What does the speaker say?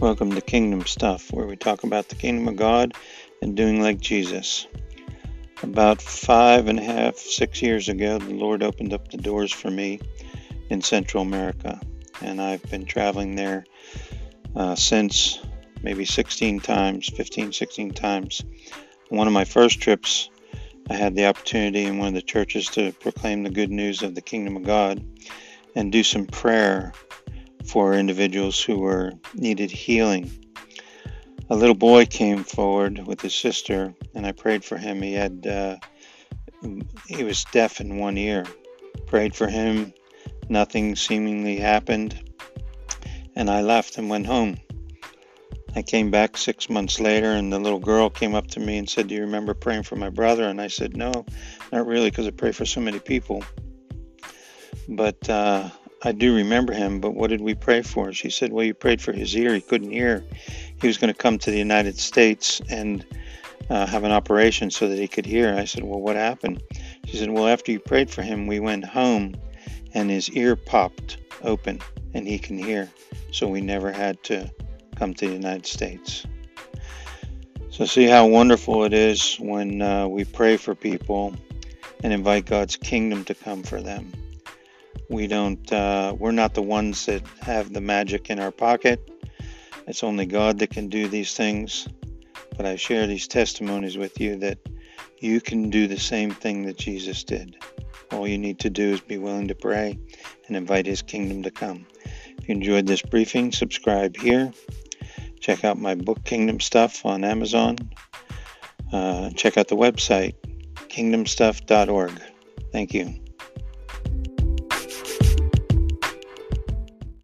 Welcome to Kingdom Stuff, where we talk about the kingdom of God and doing like Jesus. About five and a half, six years ago, the Lord opened up the doors for me in Central America, and I've been traveling there uh, since maybe 16 times, 15, 16 times. One of my first trips, I had the opportunity in one of the churches to proclaim the good news of the kingdom of God and do some prayer for individuals who were needed healing. A little boy came forward with his sister, and I prayed for him. He had uh, he was deaf in one ear. Prayed for him. Nothing seemingly happened, and I left and went home. I came back six months later, and the little girl came up to me and said, "Do you remember praying for my brother?" And I said, "No, not really, because I pray for so many people." But uh, I do remember him, but what did we pray for? She said, Well, you prayed for his ear. He couldn't hear. He was going to come to the United States and uh, have an operation so that he could hear. I said, Well, what happened? She said, Well, after you prayed for him, we went home and his ear popped open and he can hear. So we never had to come to the United States. So, see how wonderful it is when uh, we pray for people and invite God's kingdom to come for them. We don't, uh, we're not the ones that have the magic in our pocket. It's only God that can do these things. But I share these testimonies with you that you can do the same thing that Jesus did. All you need to do is be willing to pray and invite His kingdom to come. If you enjoyed this briefing, subscribe here. Check out my book, Kingdom Stuff, on Amazon. Uh, check out the website, kingdomstuff.org. Thank you.